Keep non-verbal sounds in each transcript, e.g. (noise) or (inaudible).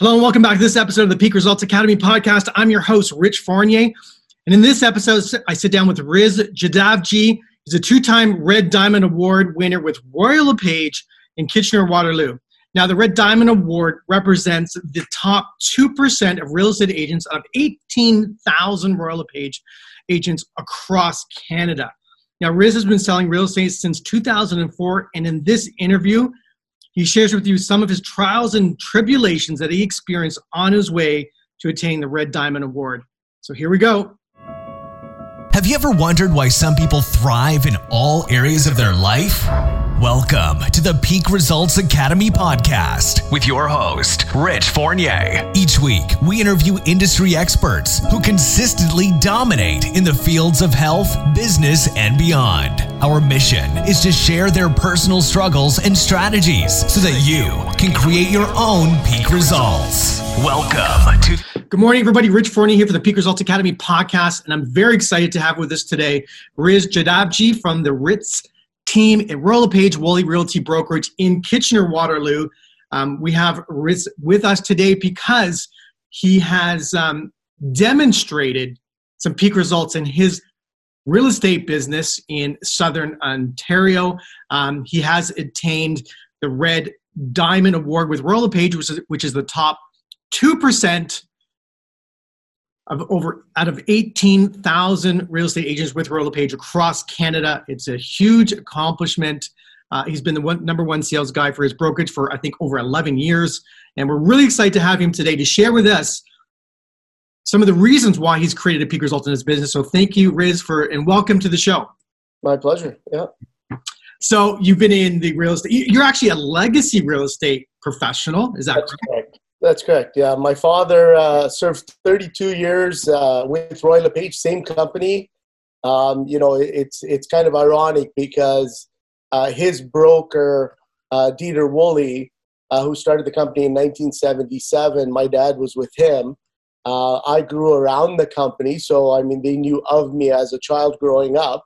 Hello and welcome back to this episode of the Peak Results Academy podcast. I'm your host, Rich Fournier. And in this episode, I sit down with Riz Jadavji. He's a two time Red Diamond Award winner with Royal LePage in Kitchener Waterloo. Now, the Red Diamond Award represents the top 2% of real estate agents out of 18,000 Royal LePage agents across Canada. Now, Riz has been selling real estate since 2004, and in this interview, he shares with you some of his trials and tribulations that he experienced on his way to attain the Red Diamond Award. So here we go. Have you ever wondered why some people thrive in all areas of their life? Welcome to the Peak Results Academy podcast with your host, Rich Fournier. Each week, we interview industry experts who consistently dominate in the fields of health, business, and beyond. Our mission is to share their personal struggles and strategies so that you can create your own peak results. Welcome to. Good morning, everybody. Rich Fournier here for the Peak Results Academy podcast, and I'm very excited to have with us today Riz Jadavji from the Riz team at Royal Page Wolle Realty Brokerage in Kitchener Waterloo. Um, we have Riz with us today because he has um, demonstrated some peak results in his real estate business in Southern Ontario. Um, he has attained the Red Diamond Award with Royal Page, which is, which is the top 2% of over out of 18,000 real estate agents with Royal LePage across Canada. It's a huge accomplishment. Uh, he's been the one, number one sales guy for his brokerage for I think over 11 years, and we're really excited to have him today to share with us some of the reasons why he's created a peak result in his business. So thank you, Riz, for and welcome to the show. My pleasure. Yeah. So you've been in the real estate. You're actually a legacy real estate professional. Is that That's correct? correct. That's correct. Yeah, my father uh, served 32 years uh, with Royal LePage, same company. Um, you know, it's it's kind of ironic because uh, his broker, uh, Dieter Wolle, uh, who started the company in 1977, my dad was with him. Uh, I grew around the company, so I mean, they knew of me as a child growing up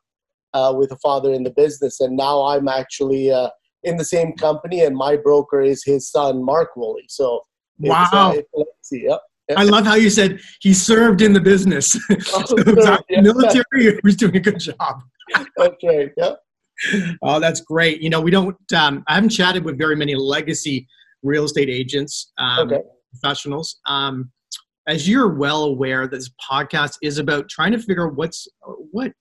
with a father in the business, and now I'm actually in the same company, and my broker is his son, Mark Wolle. So Wow. Uh, yep. I love how you said he served in the business. (laughs) Oh, so yeah. Military, he was doing a good job. (laughs) okay. Yep. Oh, that's great. You know, we don't. Um, I haven't chatted with very many legacy real estate agents, um, okay. professionals. Um, as you're well aware, this podcast is about trying to figure out what's what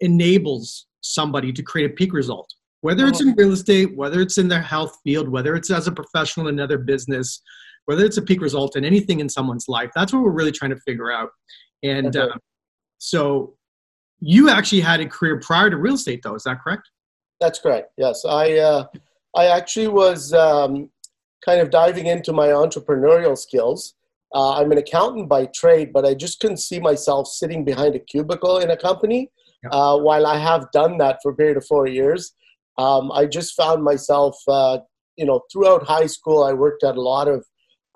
enables somebody to create a peak result. Whether it's in uh-huh. real estate, whether it's in their health field, whether it's as a professional in another business, whether it's a peak result in anything in someone's life. That's what we're really trying to figure out. And uh, so you actually had a career prior to real estate, though. Is that correct? That's correct. Yes, I uh, I actually was um, kind of diving into my entrepreneurial skills. Uh, I'm an accountant by trade, but I just couldn't see myself sitting behind a cubicle in a company. Uh, while I have done that for a period of four years, um, I just found myself, uh, you know, throughout high school, I worked at a lot of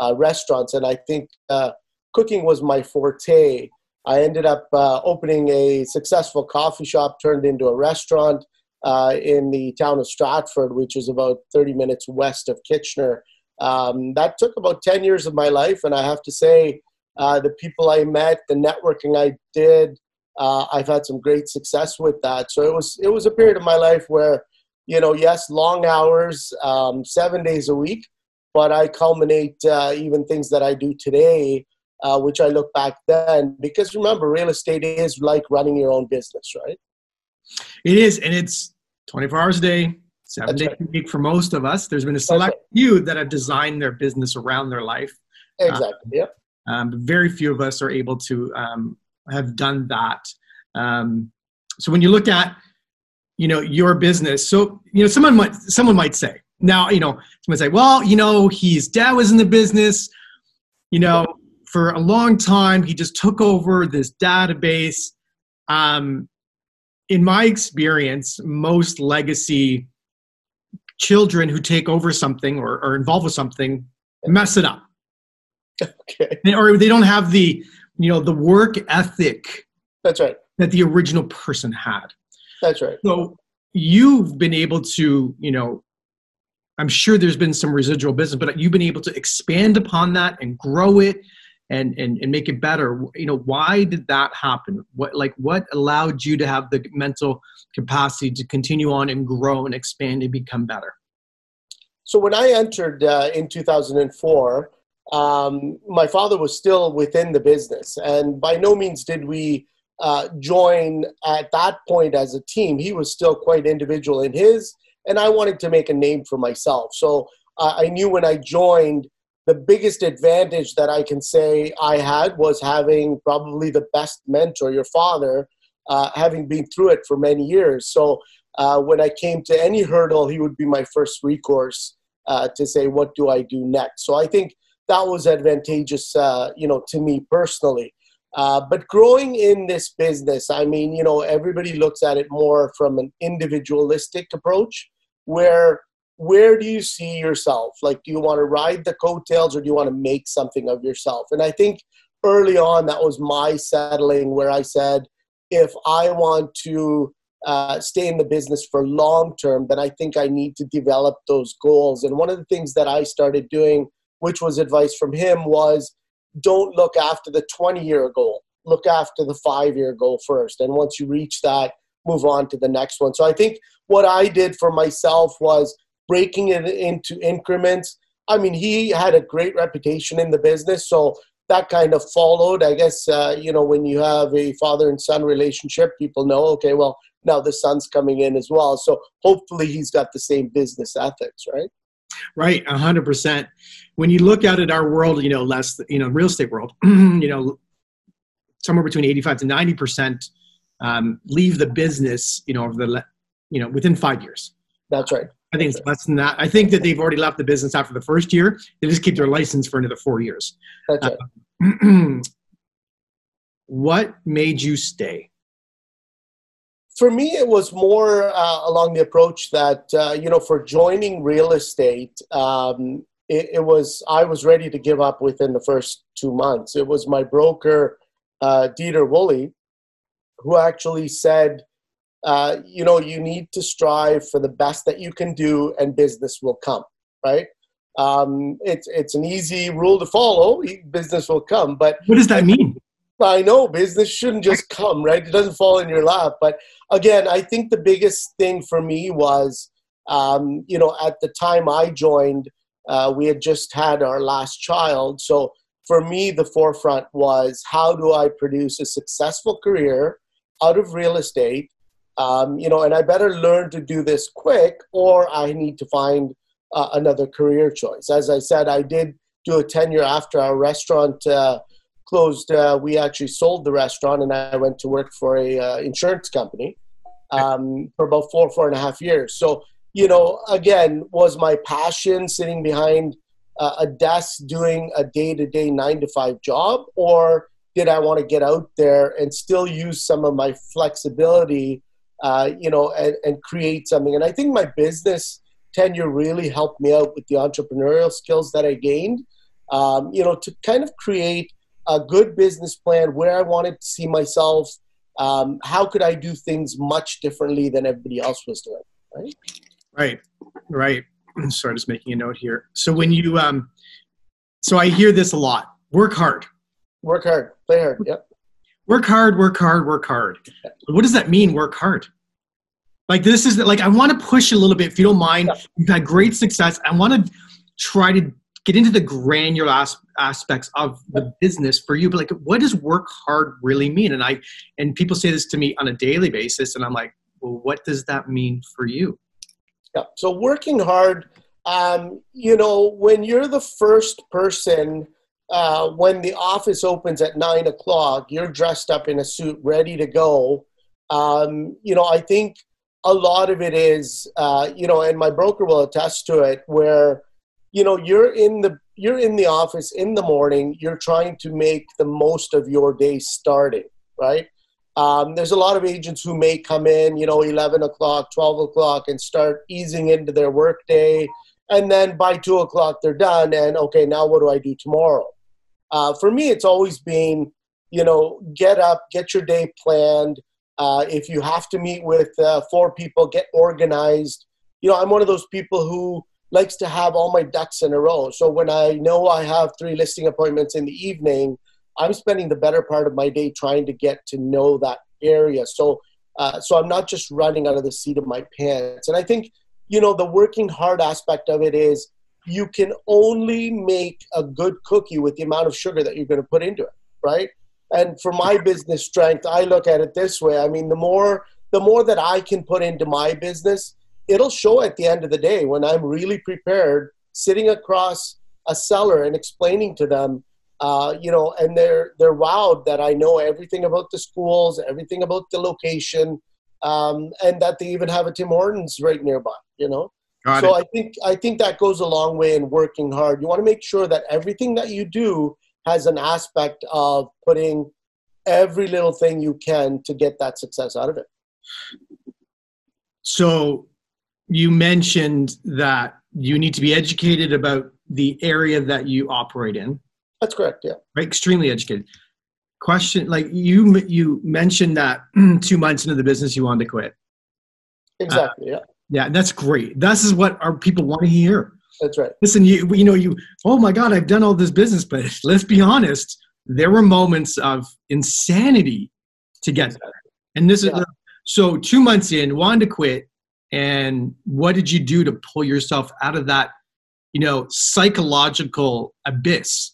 uh, restaurants, and I think uh, cooking was my forte. I ended up uh, opening a successful coffee shop turned into a restaurant uh, in the town of Stratford, which is about 30 minutes west of Kitchener. Um, that took about 10 years of my life, and I have to say, uh, the people I met, the networking I did, uh, I've had some great success with that. So it was it was a period of my life where, you know, yes, long hours, um, seven days a week, but I culminate uh, even things that I do today, uh, which I look back then. Because remember, real estate is like running your own business, right? It is, and it's 24 hours a day, seven That's days right. a week for most of us. There's been a select right. few that have designed their business around their life. Exactly. Uh, yep. Um, very few of us are able to um, have done that. Um, so when you look at, you know, your business, so you know, someone might someone might say, now, you know, someone say, well, you know, his dad was in the business, you know, for a long time. He just took over this database. Um, in my experience, most legacy children who take over something or are involved with something mess it up. Okay. Or they don't have the, you know, the work ethic. That's right. That the original person had. That's right. So you've been able to, you know, I'm sure there's been some residual business, but you've been able to expand upon that and grow it and and, and make it better. You know, why did that happen? What like what allowed you to have the mental capacity to continue on and grow and expand and become better? So when I entered uh, in 2004, um, my father was still within the business, and by no means did we uh, join at that point as a team. He was still quite individual in his, and I wanted to make a name for myself. So uh, I knew when I joined, the biggest advantage that I can say I had was having probably the best mentor, your father, uh, having been through it for many years. So uh, when I came to any hurdle, he would be my first recourse uh, to say, "What do I do next?" So I think that was advantageous, uh, you know, to me personally. Uh, but growing in this business, I mean, you know, everybody looks at it more from an individualistic approach, where where do you see yourself? Like, do you want to ride the coattails or do you want to make something of yourself? And I think early on that was my settling, where I said, if I want to uh, stay in the business for long term, then I think I need to develop those goals. And one of the things that I started doing, which was advice from him, was don't look after the 20 year goal. Look after the five year goal first. And once you reach that, move on to the next one. So I think what I did for myself was breaking it into increments. I mean, he had a great reputation in the business. So that kind of followed. I guess, uh, you know, when you have a father and son relationship, people know, okay, well, now the son's coming in as well. So hopefully he's got the same business ethics, right? Right, a hundred percent. When you look out at our world, you know, less, you know, real estate world, (clears throat) you know, somewhere between eighty-five to ninety percent um, leave the business, you know, over the, you know, within five years. That's right. I think it's less than that. I think that they've already left the business after the first year. They just keep their license for another four years. That's right. Uh, (clears throat) what made you stay? for me, it was more uh, along the approach that uh, you know, for joining real estate, um, it, it, was I was ready to give up within the first two months. It was my broker, uh, Dieter Wolle, who actually said, uh, you know, you need to strive for the best that you can do, and business will come. Right? Um, it's it's an easy rule to follow. Business will come, but what does that mean? I know business shouldn't just come, right? It doesn't fall in your lap. But again, I think the biggest thing for me was, um, you know, at the time I joined, uh, we had just had our last child. So for me, the forefront was how do I produce a successful career out of real estate? Um, you know, and I better learn to do this quick, or I need to find uh, another career choice. As I said, I did do a tenure after our restaurant. Uh, closed, uh, we actually sold the restaurant, and I went to work for a uh, insurance company um, for about four, four and a half years. So, you know, again, was my passion sitting behind uh, a desk doing a day-to-day nine to five job, or did I want to get out there and still use some of my flexibility, uh, you know, and, and create something? And I think my business tenure really helped me out with the entrepreneurial skills that I gained. Um, you know, to kind of create a good business plan, where I wanted to see myself, um, how could I do things much differently than everybody else was doing, right? Right, right. (clears throat) Sorry, just making a note here. So when you, um, so I hear this a lot. Work hard. Work hard. Play hard. Yep. Work hard. Work hard. Work hard. What does that mean? Work hard. Like this is like I want to push a little bit, if you don't mind. Yeah. You've had great success. I want to try to get into the granular as- aspects of the business for you but like what does work hard really mean and i and people say this to me on a daily basis and i'm like well what does that mean for you yeah so working hard um, you know when you're the first person uh, when the office opens at nine o'clock you're dressed up in a suit ready to go. Um, you know i think a lot of it is uh, you know and my broker will attest to it where you know you're in the you're in the office in the morning you're trying to make the most of your day starting right? Um, there's a lot of agents who may come in you know 11 o'clock 12 o'clock and start easing into their workday and then by 2 o'clock they're done and okay now what do i do tomorrow uh, for me it's always been you know get up get your day planned uh, if you have to meet with uh, four people get organized you know i'm one of those people who likes to have all my ducks in a row. So when I know I have three listing appointments in the evening, I'm spending the better part of my day trying to get to know that area. So uh, so I'm not just running out of the seat of my pants. And I think you know the working hard aspect of it is you can only make a good cookie with the amount of sugar that you're going to put into it, right? And for my business strength, I look at it this way. I mean, the more the more that I can put into my business, it'll show at the end of the day when I'm really prepared, sitting across a seller and explaining to them, uh, you know, and they're they're wowed that I know everything about the schools, everything about the location, um, and that they even have a Tim Hortons right nearby. You know, Got so it. I think I think that goes a long way in working hard. You want to make sure that everything that you do has an aspect of putting every little thing you can to get that success out of it. So you mentioned that you need to be educated about the area that you operate in. That's correct. Yeah. Right. Extremely educated. Question: Like you, you mentioned that (clears throat) two months into the business, you wanted to quit. Exactly. Uh, yeah. Yeah, that's great. This is what our people want to hear. That's right. Listen, you you know you. Oh my God, I've done all this business, but (laughs) let's be honest. There were moments of insanity to get there, and this yeah. is so. Two months in, wanted to quit, and what did you do to pull yourself out of that, you know, psychological abyss?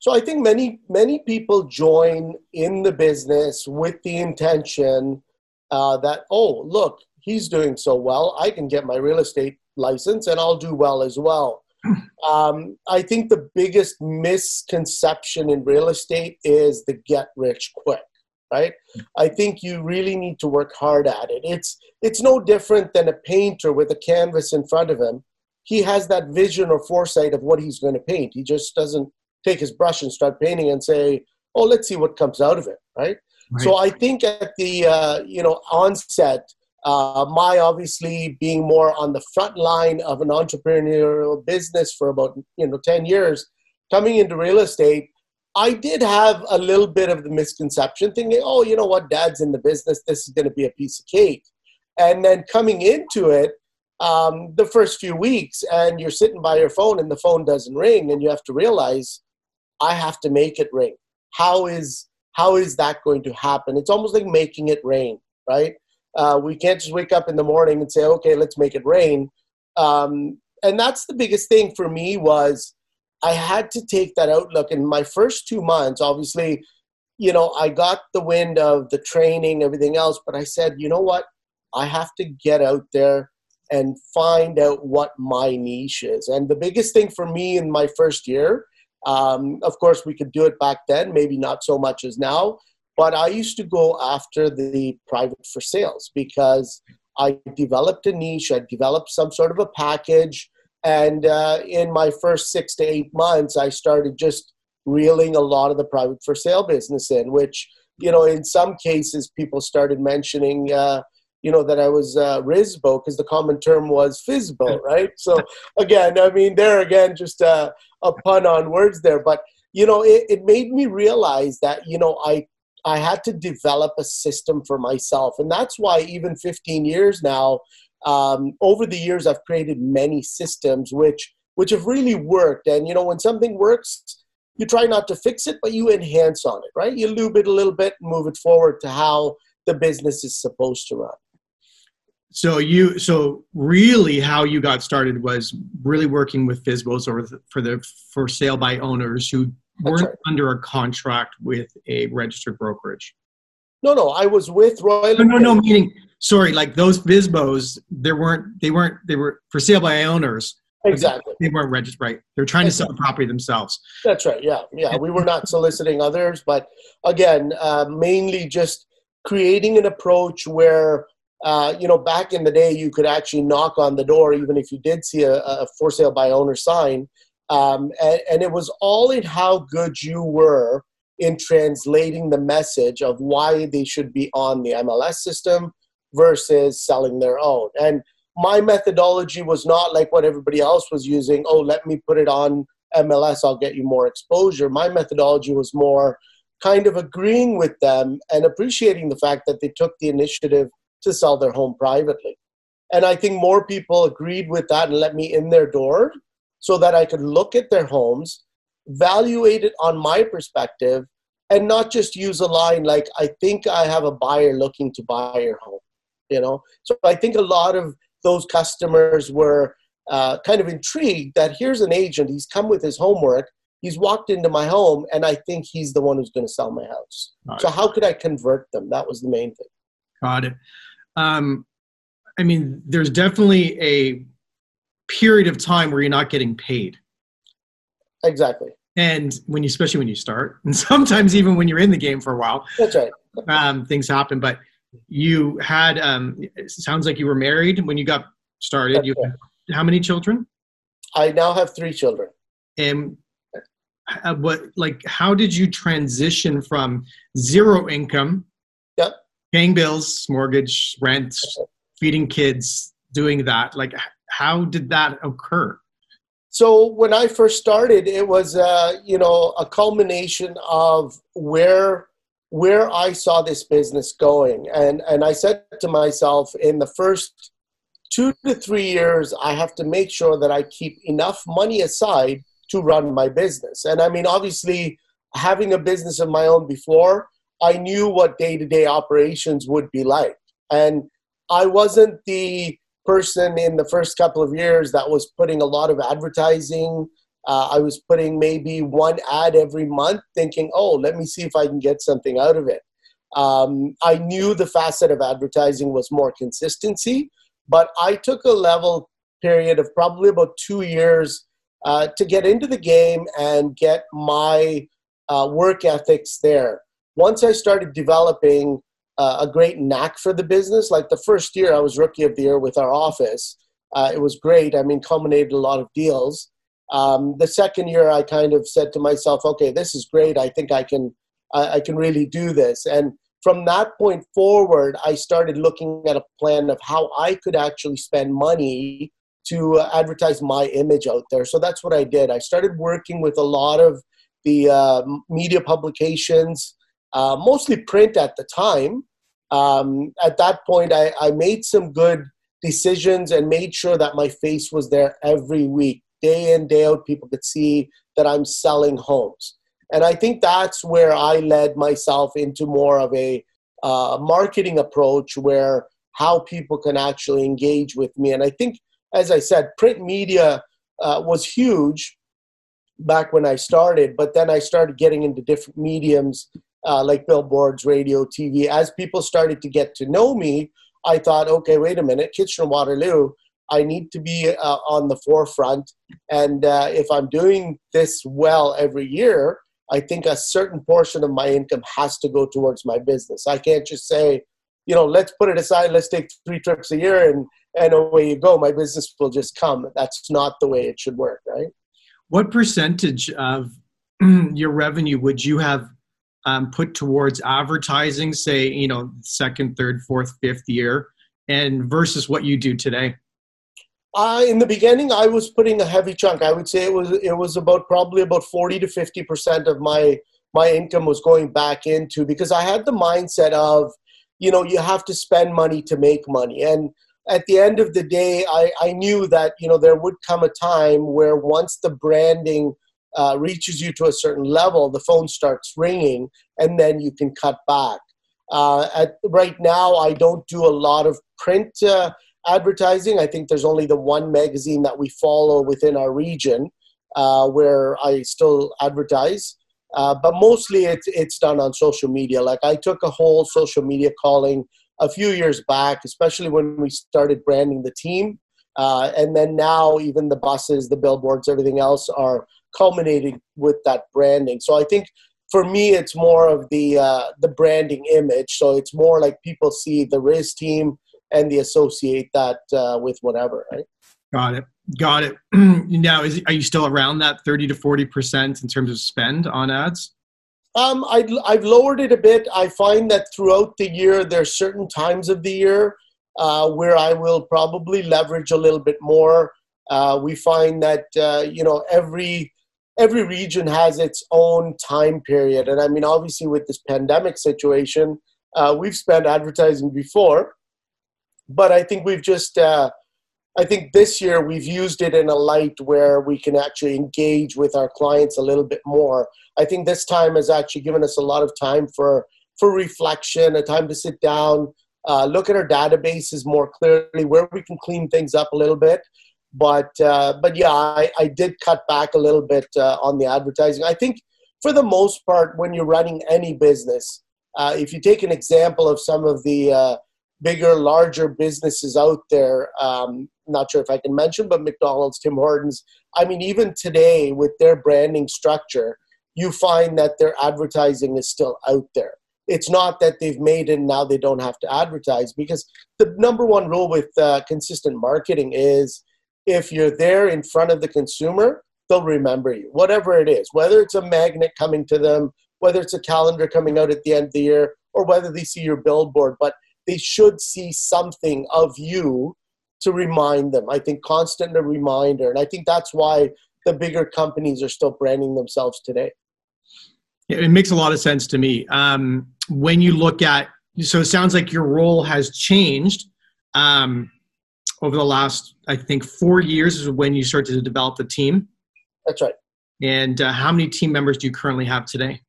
So I think many many people join in the business with the intention uh, that oh look he's doing so well I can get my real estate license and I'll do well as well. (clears throat) Um, I think the biggest misconception in real estate is the get rich quick right? I think you really need to work hard at it. It's it's no different than a painter with a canvas in front of him. He has that vision or foresight of what he's going to paint. He just doesn't take his brush and start painting and say oh let's see what comes out of it right, right. so i think at the uh, you know onset uh, my obviously being more on the front line of an entrepreneurial business for about you know 10 years coming into real estate I did have a little bit of the misconception, thinking, oh, you know what, dad's in the business, this is going to be a piece of cake. And then coming into it, um, the first few weeks, and you're sitting by your phone and the phone doesn't ring, and you have to realize, I have to make it ring. How is how is that going to happen? It's almost like making it rain, right? Uh, we can't just wake up in the morning and say, okay, let's make it rain. Um, and that's the biggest thing for me was I had to take that outlook. In my first two months, obviously, you know, I got the wind of the training, everything else, but I said, you know what? I have to get out there and find out what my niche is. And the biggest thing for me in my first year, um, of course, we could do it back then, maybe not so much as now, but I used to go after the private for sales because I developed a niche, I developed some sort of a package and uh, in my first six to eight months, I started just reeling a lot of the private for sale business in, which, you know, in some cases, people started mentioning, uh, you know, that I was uh, RISBO because the common term was FISBO, (laughs) right? So, again, I mean, there again, just a, a pun on words there. But, you know, it, it made me realize that, you know, I I had to develop a system for myself. And that's why, even 15 years now, um, over the years i've created many systems which which have really worked and you know when something works you try not to fix it but you enhance on it right you lube it a little bit and move it forward to how the business is supposed to run so you so really how you got started was really working with FISBOs or for the for sale by owners who weren't right. under a contract with a registered brokerage no no i was with royal no no, no meaning sorry, like those FISBOs, there weren't they weren't they were for sale by owners. Exactly. They weren't registered right. They're trying to sell the property themselves. That's right. Yeah, yeah. We were not soliciting others, but again, uh, mainly just creating an approach where uh, you know, back in the day, you could actually knock on the door, even if you did see a, a for sale by owner sign. Um, and, and, it was all in how good you were in translating the message of why they should be on the MLS system, versus selling their own. And my methodology was not like what everybody else was using. Oh, let me put it on MLS, I'll get you more exposure. My methodology was more kind of agreeing with them and appreciating the fact that they took the initiative to sell their home privately. And I think more people agreed with that and let me in their door so that I could look at their homes, evaluate it on my perspective, and not just use a line like, I think I have a buyer looking to buy your home. You know, so I think a lot of those customers were uh, kind of intrigued that here's an agent, he's come with his homework, he's walked into my home, and I think he's the one who's going to sell my house. Right. So, how could I convert them? That was the main thing. Got it. Um, I mean, there's definitely a period of time where you're not getting paid. Exactly. And when you, especially when you start, (laughs) and sometimes even when you're in the game for a while, that's right. Um, things happen. But you had, um, it sounds like you were married when you got started. That's you right. how many children? I now have three children. And uh, what, like, how did you transition from zero income, yep. paying bills, mortgage, rent, feeding kids, doing that? Like, how did that occur? So when I first started, it was uh, you know a culmination of where where I saw this business going, and and I said to myself, in the first two to three years, I have to make sure that I keep enough money aside to run my business. And I mean, obviously, having a business of my own before, I knew what day to day operations would be like, and I wasn't the person in the first couple of years that was putting a lot of advertising. Uh, I was putting maybe one ad every month, thinking, oh, let me see if I can get something out of it. Um, I knew the facet of advertising was more consistency, but I took a level period of probably about two years uh, to get into the game and get my uh, work ethics there. Once I started developing uh, a great knack for the business. Like the first year, I was rookie of the year with our office. Uh, it was great. I mean, culminated a lot of deals. Um, the second year, I kind of said to myself, "Okay, this is great. I think I can, I, I can really do this." And from that point forward, I started looking at a plan of how I could actually spend money to uh, advertise my image out there. So that's what I did. I started working with a lot of the uh, media publications, uh, mostly print at the time, um, at that point, I, I made some good decisions and made sure that my face was there every week, day in, day out. People could see that I'm selling homes. And I think that's where I led myself into more of a uh, marketing approach where how people can actually engage with me. And I think, as I said, print media uh, was huge back when I started, but then I started getting into different mediums uh, like billboards, radio, TV. As people started to get to know me, I thought, okay, wait a minute, Kitchener Waterloo, I need to be uh, on the forefront. And uh, if I'm doing this well every year, I think a certain portion of my income has to go towards my business. I can't just say, you know, let's put it aside, let's take three trips a year and, and away you go. My business will just come. That's not the way it should work, right? What percentage of (clears throat) your revenue would you have um, put towards advertising, say, you know, second, third, fourth, fifth year, and versus what you do today? Uh, in the beginning, I was putting a heavy chunk. I would say it was it was about probably about forty to fifty percent of my my income was going back into because I had the mindset of, you know, you have to spend money to make money, and at the end of the day, I, I knew that you know there would come a time where once the branding uh, reaches you to a certain level, the phone starts ringing, and then you can cut back. Uh, at, right now, I don't do a lot of print uh, advertising. I think there's only the one magazine that we follow within our region uh, where I still advertise. Uh, but mostly it's, it's done on social media. Like I took a whole social media calling a few years back, especially when we started branding the team. Uh, and then now, even the buses, the billboards, everything else are culminating with that branding. So I think for me, it's more of the uh, the branding image. So it's more like people see the Riz team and they associate that uh, with whatever, right? Got it. Got it. (clears throat) now, is are you still around that thirty to forty percent in terms of spend on ads? Um, I, I've lowered it a bit. I find that throughout the year, there are certain times of the year uh, where I will probably leverage a little bit more. Uh, we find that uh, you know every every region has its own time period. And I mean, obviously, with this pandemic situation, uh, we've spent advertising before, but I think we've just, uh, I think this year we've used it in a light where we can actually engage with our clients a little bit more. I think this time has actually given us a lot of time for for reflection, a time to sit down, uh, look at our databases more clearly, where we can clean things up a little bit. But uh, but yeah, I, I did cut back a little bit uh, on the advertising. I think for the most part, when you're running any business, uh, if you take an example of some of the uh, bigger, larger businesses out there, um, not sure if I can mention, but McDonald's, Tim Hortons. I mean, even today with their branding structure, you find that their advertising is still out there. It's not that they've made it now they don't have to advertise because the number one rule with uh, consistent marketing is if you're there in front of the consumer, they'll remember you, whatever it is, whether it's a magnet coming to them, whether it's a calendar coming out at the end of the year, or whether they see your billboard, but they should see something of you to remind them. I think constant a reminder. And I think that's why the bigger companies are still branding themselves today. It makes a lot of sense to me. Um, when you look at, so it sounds like your role has changed um, over the last, I think, four years is when you started to develop the team. That's right. And uh, how many team members do you currently have today?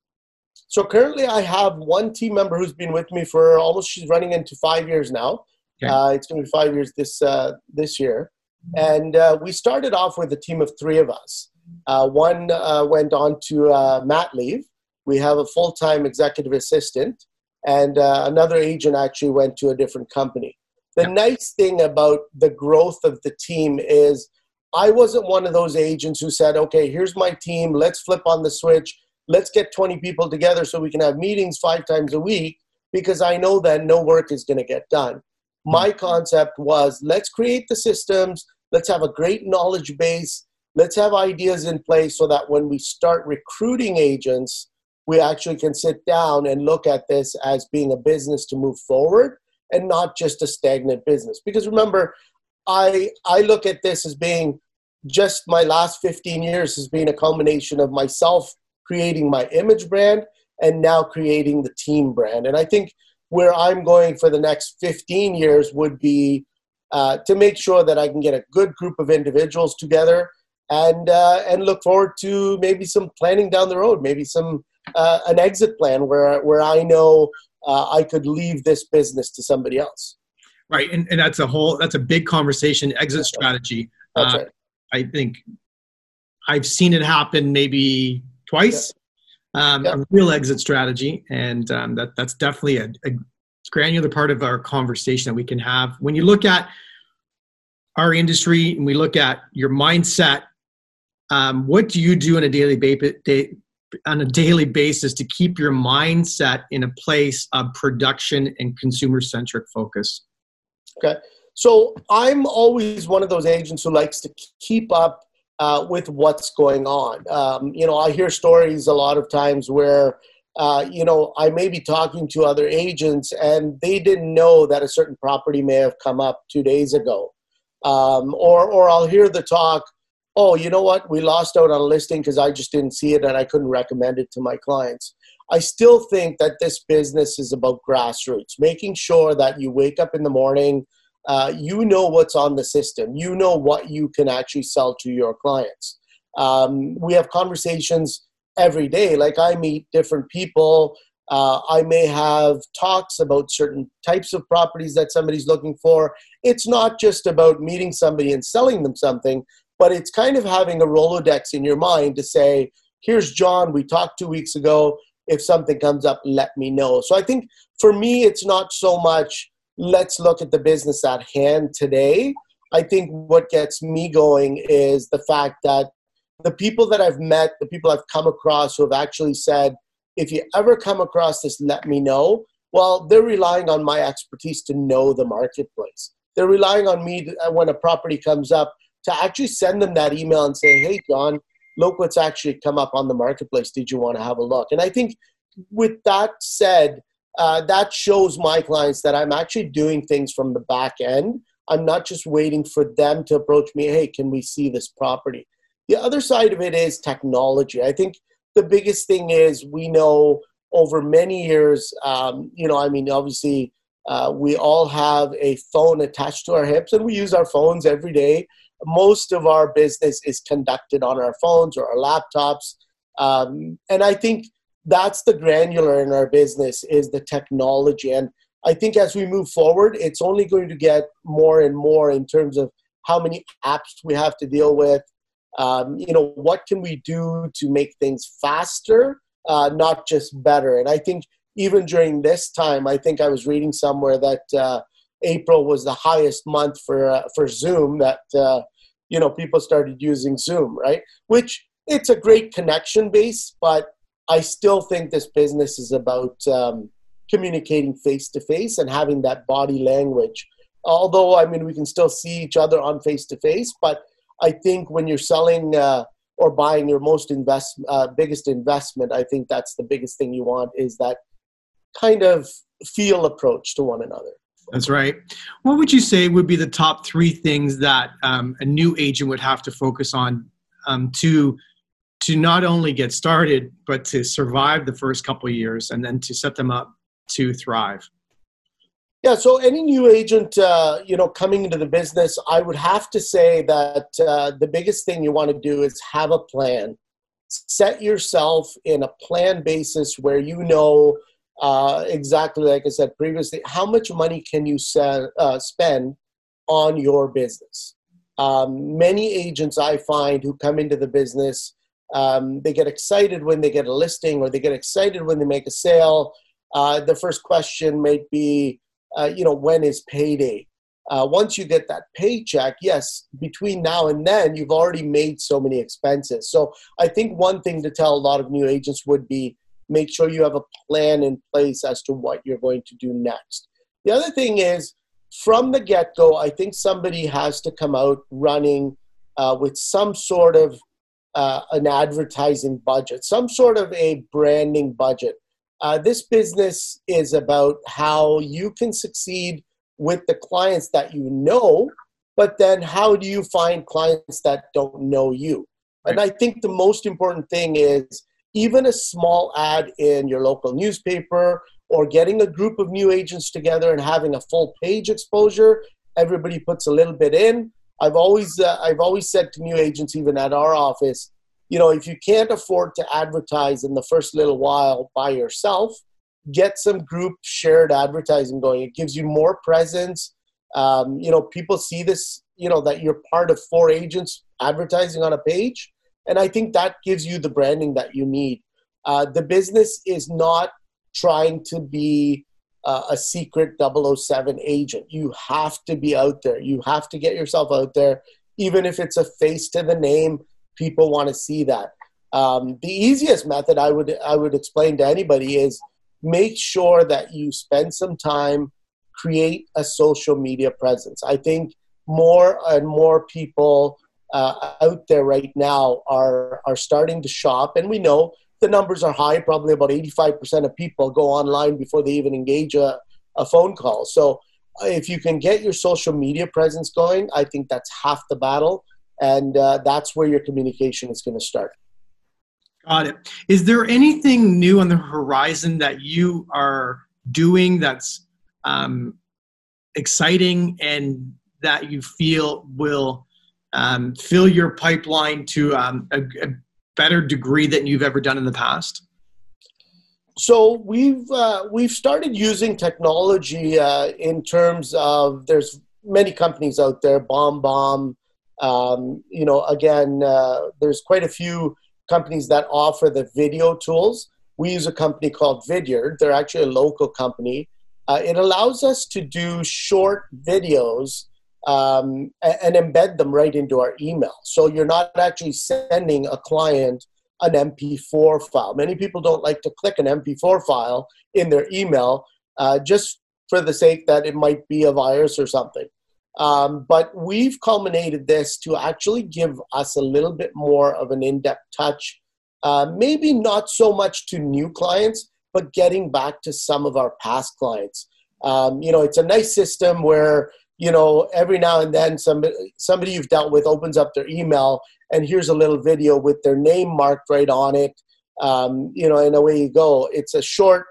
So currently, I have one team member who's been with me for almost. She's running into five years now. Okay. Uh, it's going to be five years this uh, this year, and uh, we started off with a team of three of us. Uh, one uh, went on to uh, mat leave. We have a full time executive assistant, and another agent actually went to a different company. The nice thing about the growth of the team is I wasn't one of those agents who said, okay, here's my team, let's flip on the switch. Let's get 20 people together so we can have meetings five times a week because I know that no work is going to get done. My mm-hmm. concept was let's create the systems, let's have a great knowledge base, let's have ideas in place so that when we start recruiting agents, we actually can sit down and look at this as being a business to move forward and not just a stagnant business. Because remember, I I look at this as being just my last 15 years has been a culmination of myself creating my image brand and now creating the team brand. And I think where I'm going for the next 15 years would be uh, to make sure that I can get a good group of individuals together and uh, and look forward to maybe some planning down the road, maybe some uh, an exit plan where where I know uh, I could leave this business to somebody else. Right, and, and that's a whole that's a big conversation. Exit strategy. That's uh, right. I think I've seen it happen maybe twice. Um, A real exit strategy, and um, that that's definitely a, a granular part of our conversation that we can have. When you look at our industry and we look at your mindset, um, what do you do on a daily ba- day, on a daily basis to keep your mindset in a place of production and consumer centric focus? Okay, so I'm always one of those agents who likes to keep up uh, with what's going on. Um, you know, I hear stories a lot of times where, uh, you know, I may be talking to other agents and they didn't know that a certain property may have come up two days ago. Um, or, or I'll hear the talk, oh, you know what, we lost out on a listing because I just didn't see it and I couldn't recommend it to my clients. I still think that this business is about grassroots, making sure that you wake up in the morning, uh, you know what's on the system. You know what you can actually sell to your clients. Um, we have conversations every day. Like I meet different people. Uh, I may have talks about certain types of properties that somebody's looking for. It's not just about meeting somebody and selling them something, but it's kind of having a Rolodex in your mind to say, here's John, we talked two weeks ago. If something comes up, let me know. So I think for me, it's not so much let's look at the business at hand today. I think what gets me going is the fact that the people that I've met, the people I've come across who have actually said, if you ever come across this, let me know. Well, they're relying on my expertise to know the marketplace. They're relying on me to, when a property comes up to actually send them that email and say, hey, John, look what's actually come up on the marketplace. Did you want to have a look? And I think with that said, uh, that shows my clients that I'm actually doing things from the back end. I'm not just waiting for them to approach me, hey, can we see this property? The other side of it is technology. I think the biggest thing is we know over many years, um, you know, I mean, obviously Uh, we all have a phone attached to our hips, and we use our phones every day. Most of our business is conducted on our phones or our laptops, um, and I think that's the granular in our business is the technology. And I think as we move forward, it's only going to get more and more in terms of how many apps we have to deal with. Um, you know, what can we do to make things faster, uh, not just better? And I think even during this time, I think I was reading somewhere that uh, April was the highest month for uh, for Zoom. That uh, you know people started using Zoom, right? Which it's a great connection base, but I still think this business is about um, communicating face to face and having that body language. Although I mean we can still see each other on face to face, but I think when you're selling uh, or buying your most invest uh, biggest investment, I think that's the biggest thing you want is that kind of feel approach to one another. That's right. What would you say would be the top three things that um, a new agent would have to focus on um, to to not only get started but to survive the first couple years and then to set them up to thrive? Yeah, so any new agent, uh, you know, coming into the business, I would have to say that uh, the biggest thing you want to do is have a plan. Set yourself in a plan basis where you know uh, exactly like I said previously, how much money can you sell, uh, spend on your business? Um, many agents I find who come into the business, um, they get excited when they get a listing or they get excited when they make a sale. Uh, the first question might be, uh, you know, when is payday? Uh, once you get that paycheck, yes, between now and then, you've already made so many expenses. So I think one thing to tell a lot of new agents would be make sure you have a plan in place as to what you're going to do next. The other thing is, from the get go, I think somebody has to come out running uh, with some sort of uh, an advertising budget, some sort of a branding budget. Uh, this business is about how you can succeed with the clients that you know, but then how do you find clients that don't know you? Right. And I think the most important thing is even a small ad in your local newspaper or getting a group of new agents together and having a full page exposure everybody puts a little bit in. I've always uh, i've always said to new agents even at our office you know if you can't afford to advertise in the first little while by yourself get some group shared advertising going. It gives you more presence. Um, you know people see this you know that you're part of four agents advertising on a page and I think that gives you the branding that you need. Uh, the business is not trying to be uh, a secret 007 agent. You have to be out there. You have to get yourself out there. Even if it's a face to the name, people want to see that. Um, the easiest method I would I would explain to anybody is make sure that you spend some time create a social media presence. I think more and more people uh, out there right now are are starting to shop, and we know the numbers are high. Probably about 85% of people go online before they even engage a, a phone call. So uh, if you can get your social media presence going, I think that's half the battle, and uh, that's where your communication is going to start. Got it. Is there anything new on the horizon that you are doing that's um, exciting and that you feel will um, fill your pipeline to um, a, a, better degree than you've ever done in the past? So we've uh, we've started using technology uh, in terms of there's many companies out there, Bomb Um, you know, again, uh, there's quite a few companies that offer the video tools. We use a company called Vidyard. They're actually a local company. Uh, it allows us to do short videos um, and embed them right into our email. So you're not actually sending a client an MP4 file. Many people don't like to click an MP4 file in their email uh, just for the sake that it might be a virus or something. Um, but we've culminated this to actually give us a little bit more of an in depth touch, uh, maybe not so much to new clients, but getting back to some of our past clients. Um, you know, it's a nice system where you know, every now and then somebody somebody you've dealt with opens up their email and here's a little video with their name marked right on it. Um, you know, and away you go. It's a short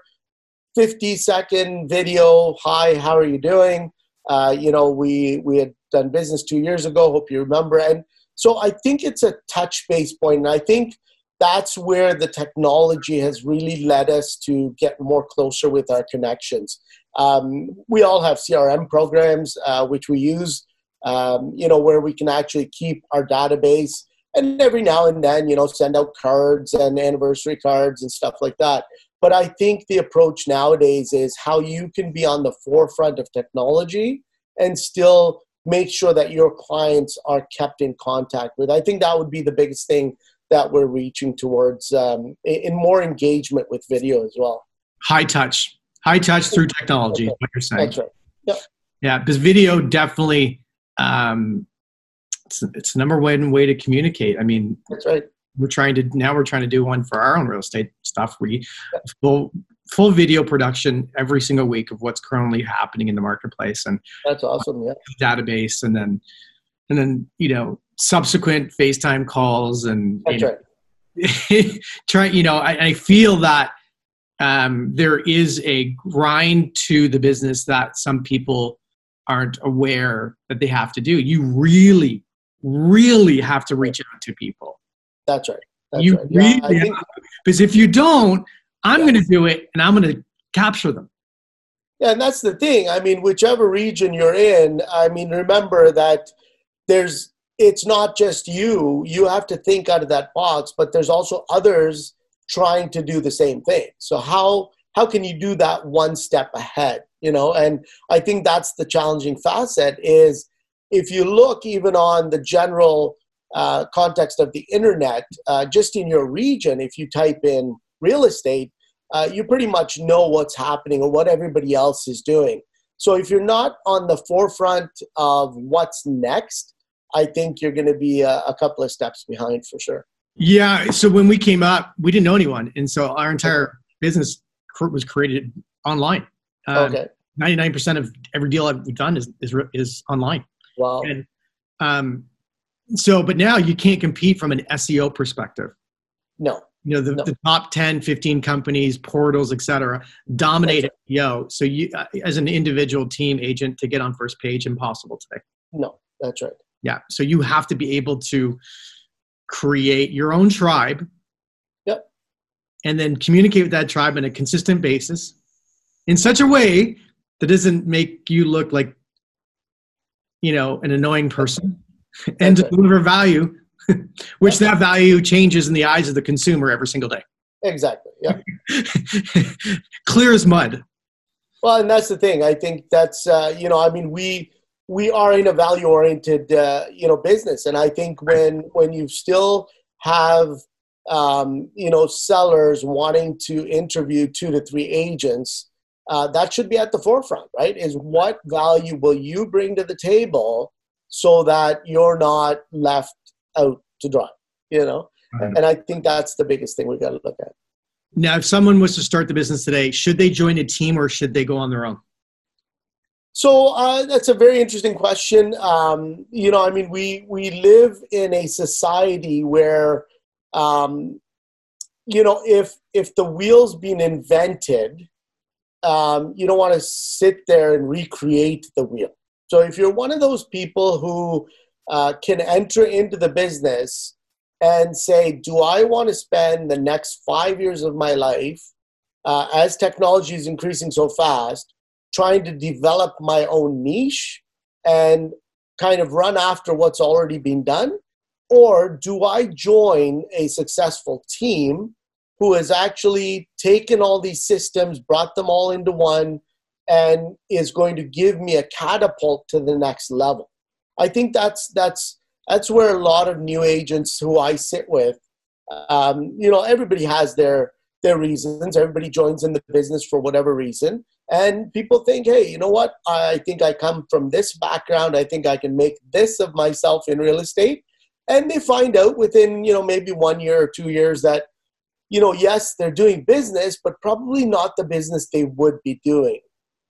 50 second video. Hi, how are you doing? Uh, you know, we we had done business two years ago. Hope you remember. And so I think it's a touch base point, and I think that's where the technology has really led us to get more closer with our connections. Um, we all have CRM programs uh, which we use, um, you know, where we can actually keep our database and every now and then, you know, send out cards and anniversary cards and stuff like that. But I think the approach nowadays is how you can be on the forefront of technology and still make sure that your clients are kept in contact with. I think that would be the biggest thing that we're reaching towards um, in more engagement with video as well. High touch, high touch through technology is what you're saying. That's right. Yeah. Yeah, because video definitely um, it's, it's the number one way to communicate. I mean, that's right. We're trying to now we're trying to do one for our own real estate stuff. We full full video production every single week of what's currently happening in the marketplace, and that's awesome. Yeah, database, and then and then you know subsequent FaceTime calls and that's you know, right. (laughs) try. You know, I, I feel that um, there is a grind to the business that some people aren't aware that they have to do. You really really have to reach out to people. That's right. That's you right. really yeah, think, because if you don't, I'm going to do it and I'm going to capture them. Yeah, and that's the thing. I mean, whichever region you're in, I mean, remember that there's it's not just you. You have to think out of that box, but there's also others trying to do the same thing. So how how can you do that one step ahead? You know, and I think that's the challenging facet is if you look even on the general uh, context of the internet, uh, just in your region, if you type in real estate, uh, you pretty much know what's happening or what everybody else is doing. So if you're not on the forefront of what's next, I think you're going to be a, a couple of steps behind for sure. Yeah. So when we came up, we didn't know anyone, and so our entire business was created online. Um, okay. Ninety-nine percent of every deal I've done is is, is online. Wow. And um, so, but now you can't compete from an SEO perspective. No. You know, the, no. the top 10, 15 companies, portals, et cetera, dominate right. SEO. So you, uh, as an individual team agent to get on first page, impossible today. No, that's right. Yeah. So you have to be able to create your own tribe. Yep. And then communicate with that tribe on a consistent basis in such a way that doesn't make you look like you know an annoying person and deliver value (laughs) which that value changes in the eyes of the consumer every single day. Exactly yeah. (laughs) Clear as mud. Well and that's the thing. I think that's uh, you know i mean we we are in a value oriented uh, you know business and i think when when you still have um, you know sellers wanting to interview two to three agents uh, that should be at the forefront, right? Is what value will you bring to the table so that you're not left out to dry, you know? Right. And I think that's the biggest thing we've got to look at. Now, if someone was to start the business today, should they join a team or should they go on their own? So uh, that's a very interesting question. Um, you know, I mean, we we live in a society where, um, you know, if if the wheel's been invented, um, you don't want to sit there and recreate the wheel. So if you're one of those people who uh, can enter into the business and say, do I want to spend the next five years of my life uh, as technology is increasing so fast, trying to develop my own niche and kind of run after what's already been done? Or do I join a successful team who has actually taken all these systems, brought them all into one, and is going to give me a catapult to the next level. I think that's that's that's where a lot of new agents who I sit with, um, you know, everybody has their their reasons. Everybody joins in the business for whatever reason, and people think, hey, you know what? I think I come from this background. I think I can make this of myself in real estate, and they find out within you know maybe one year or two years that you know, yes, they're doing business, but probably not the business they would be doing.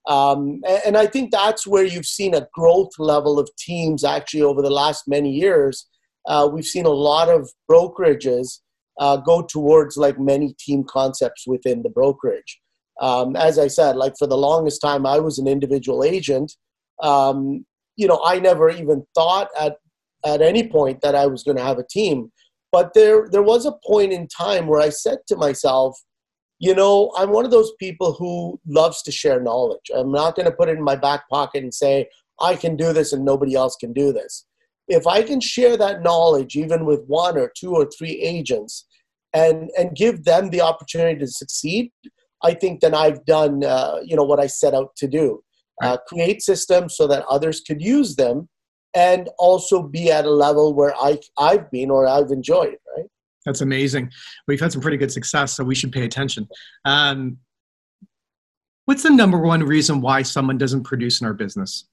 Um, and, I think that's where you've seen a growth level of teams actually over the last many years. Uh, we've seen a lot of brokerages uh, go towards like many team concepts within the brokerage. Um, as I said, like for the longest time, I was an individual agent. Um, you know, I never even thought at at any point that I was going to have a team. But there there was a point in time where I said to myself, you know, I'm one of those people who loves to share knowledge. I'm not going to put it in my back pocket and say I can do this and nobody else can do this. If I can share that knowledge, even with one or two or three agents, and and give them the opportunity to succeed, I think then I've done uh, you know what I set out to do. Uh, create systems so that others could use them, and also be at a level where I I've been or I've enjoyed. Right. That's amazing. We've had some pretty good success, so we should pay attention. Um, what's the number one reason why someone doesn't produce in our business?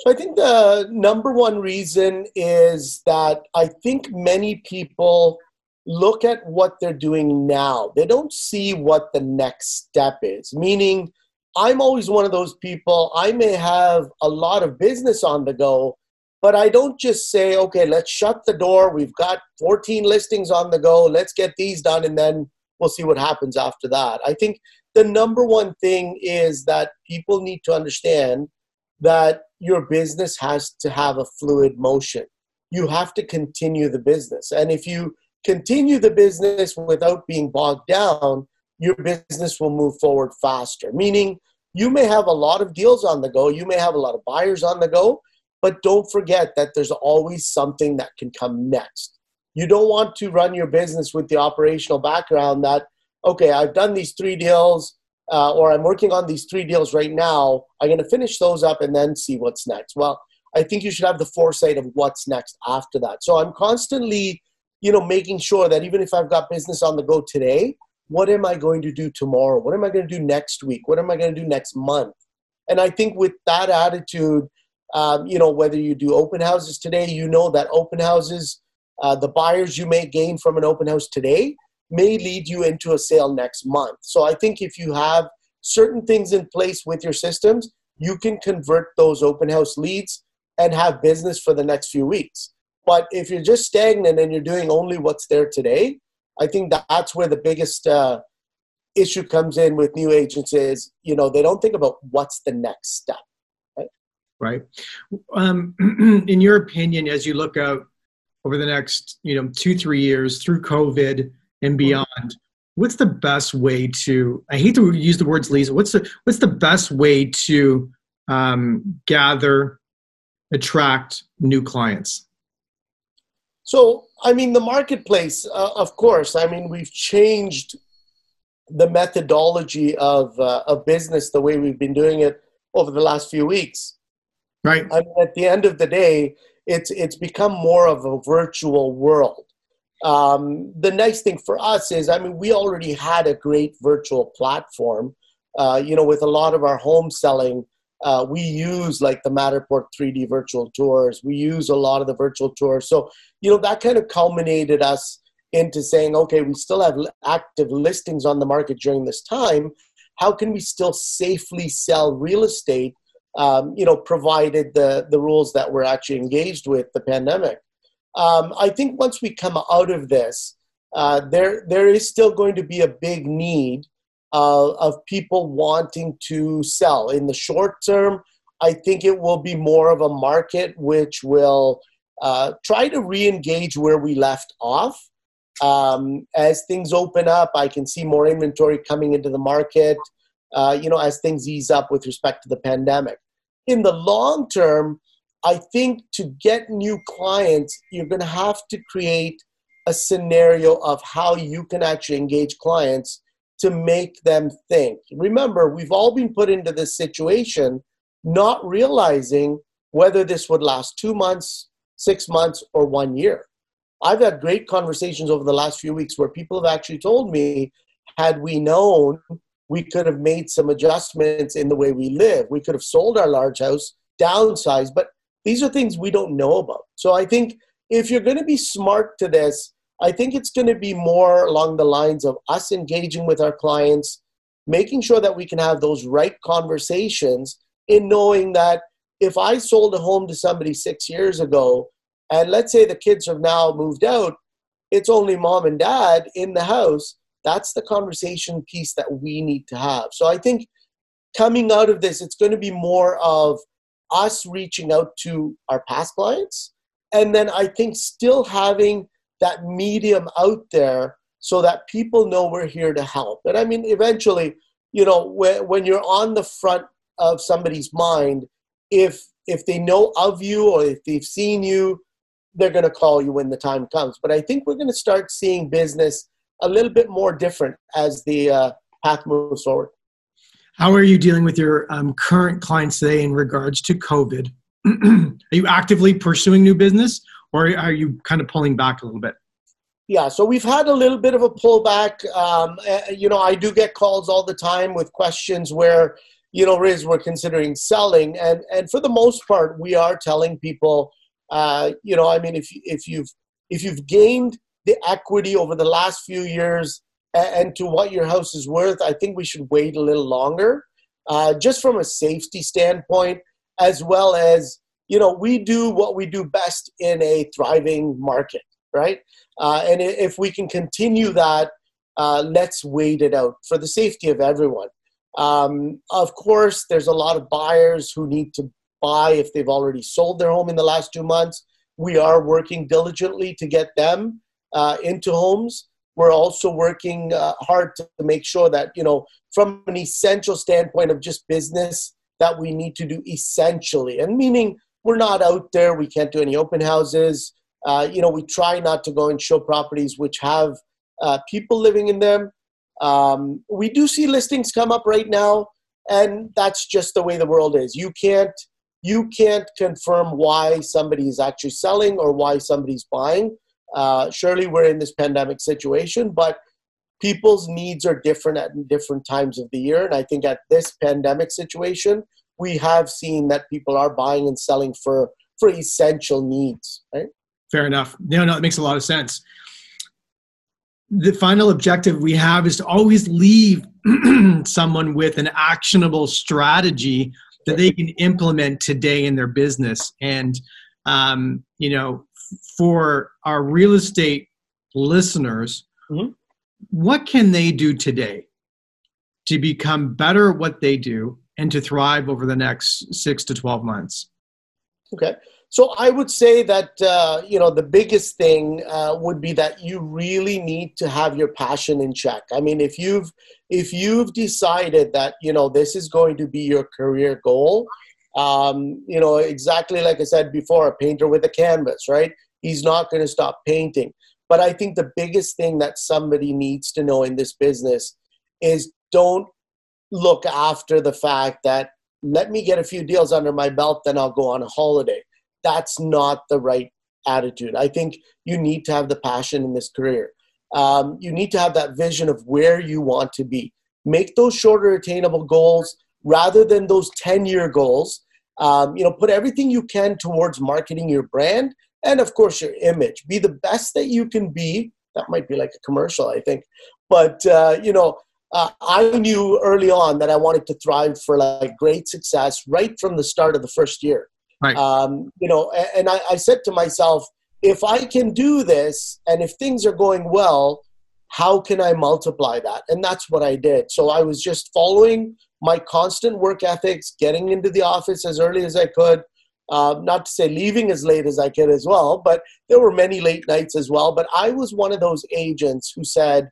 So I think the number one reason is that I think many people look at what they're doing now. They don't see what the next step is. Meaning, I'm always one of those people, I may have a lot of business on the go, but I don't just say, okay, let's shut the door. We've got 14 listings on the go. Let's get these done and then we'll see what happens after that. I think the number one thing is that people need to understand that your business has to have a fluid motion. You have to continue the business. And if you continue the business without being bogged down, your business will move forward faster. Meaning, you may have a lot of deals on the go, you may have a lot of buyers on the go, but don't forget that there's always something that can come next. You don't want to run your business with the operational background that, okay, I've done these three deals, uh, or I'm working on these three deals right now. I'm going to finish those up and then see what's next. Well, I think you should have the foresight of what's next after that. So I'm constantly you know, making sure that even if I've got business on the go today, what am I going to do tomorrow? What am I going to do next week? What am I going to do next month? And I think with that attitude, um, you know, whether you do open houses today, you know that open houses, uh, the buyers you may gain from an open house today may lead you into a sale next month. So I think if you have certain things in place with your systems, you can convert those open house leads and have business for the next few weeks. But if you're just stagnant and you're doing only what's there today, I think that's where the biggest uh, issue comes in with new agents is, you know, they don't think about what's the next step. Right. Right. Um, (clears throat) in your opinion, as you look out over the next, you know, two, three years through COVID and mm-hmm. beyond, what's the best way to, I hate to use the words Lisa, what's the, what's the best way to um, gather, attract new clients? So, I mean, the marketplace, uh, of course, I mean, we've changed the methodology of, uh, of business the way we've been doing it over the last few weeks. Right. I mean, at the end of the day, it's, it's become more of a virtual world. Um, the nice thing for us is, I mean, we already had a great virtual platform, uh, you know, with a lot of our home selling uh, we use like the Matterport 3D virtual tours. We use a lot of the virtual tours. So, you know, that kind of culminated us into saying, okay, we still have active listings on the market during this time. How can we still safely sell real estate, um, you know, provided the, the rules that we're actually engaged with the pandemic? Um, I think once we come out of this, uh, there, there is still going to be a big need uh, of people wanting to sell. In the short term, I think it will be more of a market which will uh, try to re engage where we left off. Um, as things open up, I can see more inventory coming into the market, uh, you know, as things ease up with respect to the pandemic. In the long term, I think to get new clients, you're going to have to create a scenario of how you can actually engage clients to make them think. Remember, we've all been put into this situation not realizing whether this would last two months, six months, or one year. I've had great conversations over the last few weeks where people have actually told me, had we known, we could have made some adjustments in the way we live. We could have sold our large house, downsized, but these are things we don't know about. So I think if you're going to be smart to this, I think it's going to be more along the lines of us engaging with our clients, making sure that we can have those right conversations in knowing that if I sold a home to somebody six years ago, and let's say the kids have now moved out, it's only mom and dad in the house, that's the conversation piece that we need to have. So I think coming out of this, it's going to be more of us reaching out to our past clients. And then I think still having that medium out there so that people know we're here to help. And I mean, eventually, you know, when, when you're on the front of somebody's mind, if if they know of you or if they've seen you, they're going to call you when the time comes. But I think we're going to start seeing business a little bit more different as the uh, path moves forward. How are you dealing with your um, current clients today in regards to COVID? (clears throat) are you actively pursuing new business or are you kind of pulling back a little bit? Yeah, so we've had a little bit of a pullback. Um, eh, you know, I do get calls all the time with questions where, you know, Riz, we're considering selling, and and for the most part, we are telling people, uh, you know, I mean, if if you've if you've gained the equity over the last few years and, and to what your house is worth, I think we should wait a little longer, uh, just from a safety standpoint, as well as you know, we do what we do best in a thriving market, right? Uh, and if we can continue that, uh, let's wait it out for the safety of everyone. Um, of course, there's a lot of buyers who need to buy if they've already sold their home in the last two months. We are working diligently to get them uh, into homes. We're also working uh, hard to make sure that, you know, from an essential standpoint of just business, that we need to do essentially, and meaning we're not out there. We can't do any open houses. Uh, you know, we try not to go and show properties which have uh, people living in them. Um, we do see listings come up right now, and that's just the way the world is. You can't you can't confirm why somebody is actually selling or why somebody's buying. Uh, surely we're in this pandemic situation, but people's needs are different at different times of the year. And I think at this pandemic situation, we have seen that people are buying and selling for for essential needs. Right. Fair enough. No, no, it makes a lot of sense. The final objective we have is to always leave (clears throat) someone with an actionable strategy that they can implement today in their business. And, um, you know, for our real estate listeners, mm-hmm. what can they do today to become better at what they do and to thrive over the next six to 12 months? Okay. So I would say that uh, you know the biggest thing uh, would be that you really need to have your passion in check. I mean, if you've if you've decided that you know this is going to be your career goal, um, you know exactly like I said before, a painter with a canvas, right? He's not going to stop painting. But I think the biggest thing that somebody needs to know in this business is don't look after the fact that let me get a few deals under my belt, then I'll go on a holiday. That's not the right attitude. I think you need to have the passion in this career. Um, you need to have that vision of where you want to be. Make those shorter attainable goals rather than those 10 year goals. Um, you know, put everything you can towards marketing your brand and, of course, your image. Be the best that you can be. That might be like a commercial, I think. But, uh, you know, uh, I knew early on that I wanted to thrive for like great success right from the start of the first year. Right. Um, you know, and, I, I said to myself, if I can do this and if things are going well, how can I multiply that? And that's what I did. So I was just following my constant work ethics, getting into the office as early as I could. Uh, not to say leaving as late as I could as well, but there were many late nights as well. But I was one of those agents who said,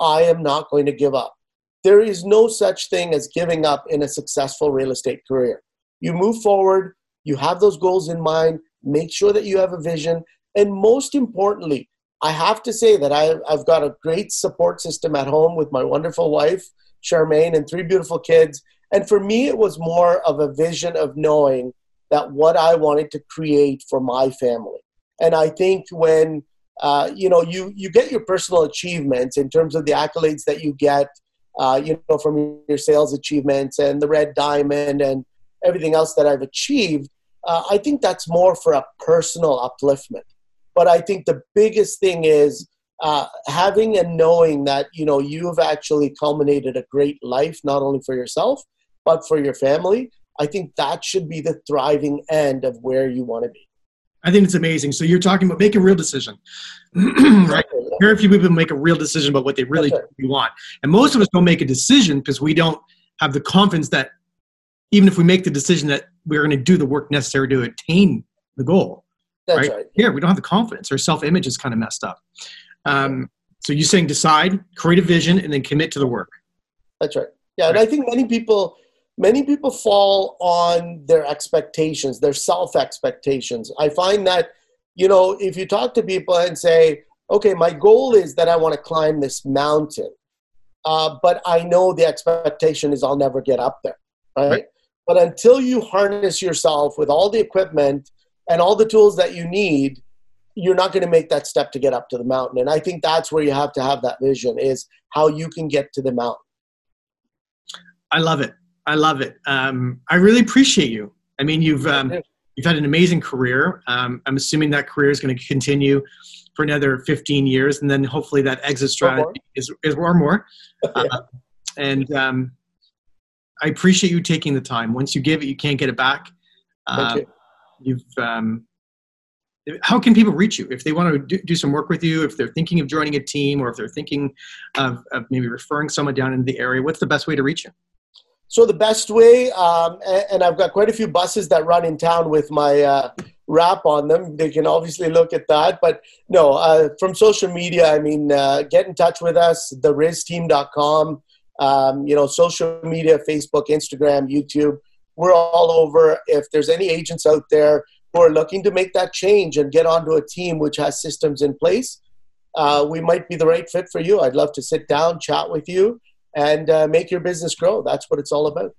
I am not going to give up. There is no such thing as giving up in a successful real estate career. You move forward, you have those goals in mind, make sure that you have a vision, and most importantly, I have to say that I, have got a great support system at home with my wonderful wife, Charmaine, and three beautiful kids. And for me, it was more of a vision of knowing that what I wanted to create for my family. And I think when uh, you know, you you get your personal achievements in terms of the accolades that you get, uh, you know, from your sales achievements and the red diamond and everything else that I've achieved. Uh, I think that's more for a personal upliftment. But I think the biggest thing is uh, having and knowing that you know you have actually culminated a great life, not only for yourself but for your family. I think that should be the thriving end of where you want to be. I think it's amazing. So you're talking about make a real decision, (clears throat) right? very few people make a real decision about what they really That's want. And most of us don't make a decision because we don't have the confidence that even if we make the decision that we're going to do the work necessary to attain the goal. That's right. Here, we don't have the confidence. Our self image is kind of messed up. Um, so you're saying decide, create a vision, and then commit to the work. That's right. Yeah, and I think many people many people fall on their expectations, their self expectations. I find that you know if you talk to people and say, okay, my goal is that I want to climb this mountain, uh, but I know the expectation is I'll never get up there, right? right? But until you harness yourself with all the equipment and all the tools that you need, you're not going to make that step to get up to the mountain. And I think that's where you have to have that vision is how you can get to the mountain. I love it. I love it. Um, I really appreciate you. I mean, you've um, you've had an amazing career. Um, I'm assuming that career is going to continue for another 15 years, and then hopefully that exit strategy is is or more. (laughs) Uh, and um, I appreciate you taking the time. Once you give it, you can't get it back. Uh, you. have um, how can people reach you if they want to do, do, some work with you? If they're thinking of joining a team, or if they're thinking of, of maybe referring someone down in the area, what's the best way to reach you? So the best way, um, and, I've got quite a few buses that run in town with my uh, wrap on them. They can obviously look at that. But no, uh, from social media, I mean, uh, get in touch with us, therizteam.com. Um, you know, social media, Facebook, Instagram, YouTube. We're all over. If there's any agents out there who are looking to make that change and get onto a team which has systems in place, uh, we might be the right fit for you. I'd love to sit down, chat with you and uh, make your business grow. That's what it's all about.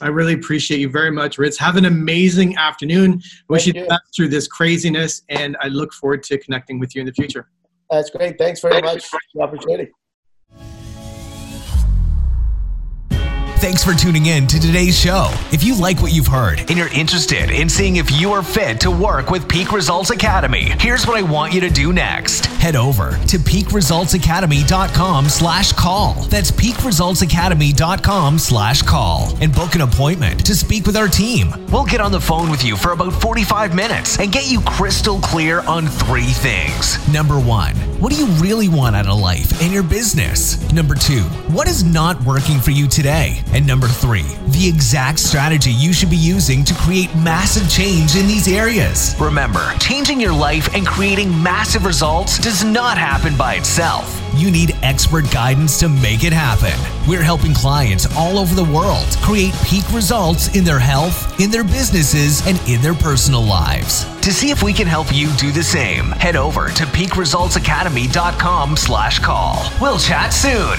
I really appreciate you very much, Riz. Have an amazing afternoon. Wish you the best through this craziness, and I look forward to connecting with you in the future. That's great. Thanks very much for the opportunity. Thanks for tuning in to today's show. If you like what you've heard and you're interested in seeing if you are fit to work with Peak Results Academy, here's what I want you to do next. Head over to peakresultsacademy.com slash call. That's peakresultsacademy.com slash call and book an appointment to speak with our team. We'll get on the phone with you for about 45 minutes and get you crystal clear on three things. Number one, what do you really want out of life and your business? Number two, what is not working for you today? And number three, the exact strategy you should be using to create massive change in these areas. Remember, changing your life and creating massive results does not happen by itself. You need expert guidance to make it happen. We're helping clients all over the world create peak results in their health, in their businesses, and in their personal lives. To see if we can help you do the same, head over to peakresultsacademy.com slash call. We'll chat soon.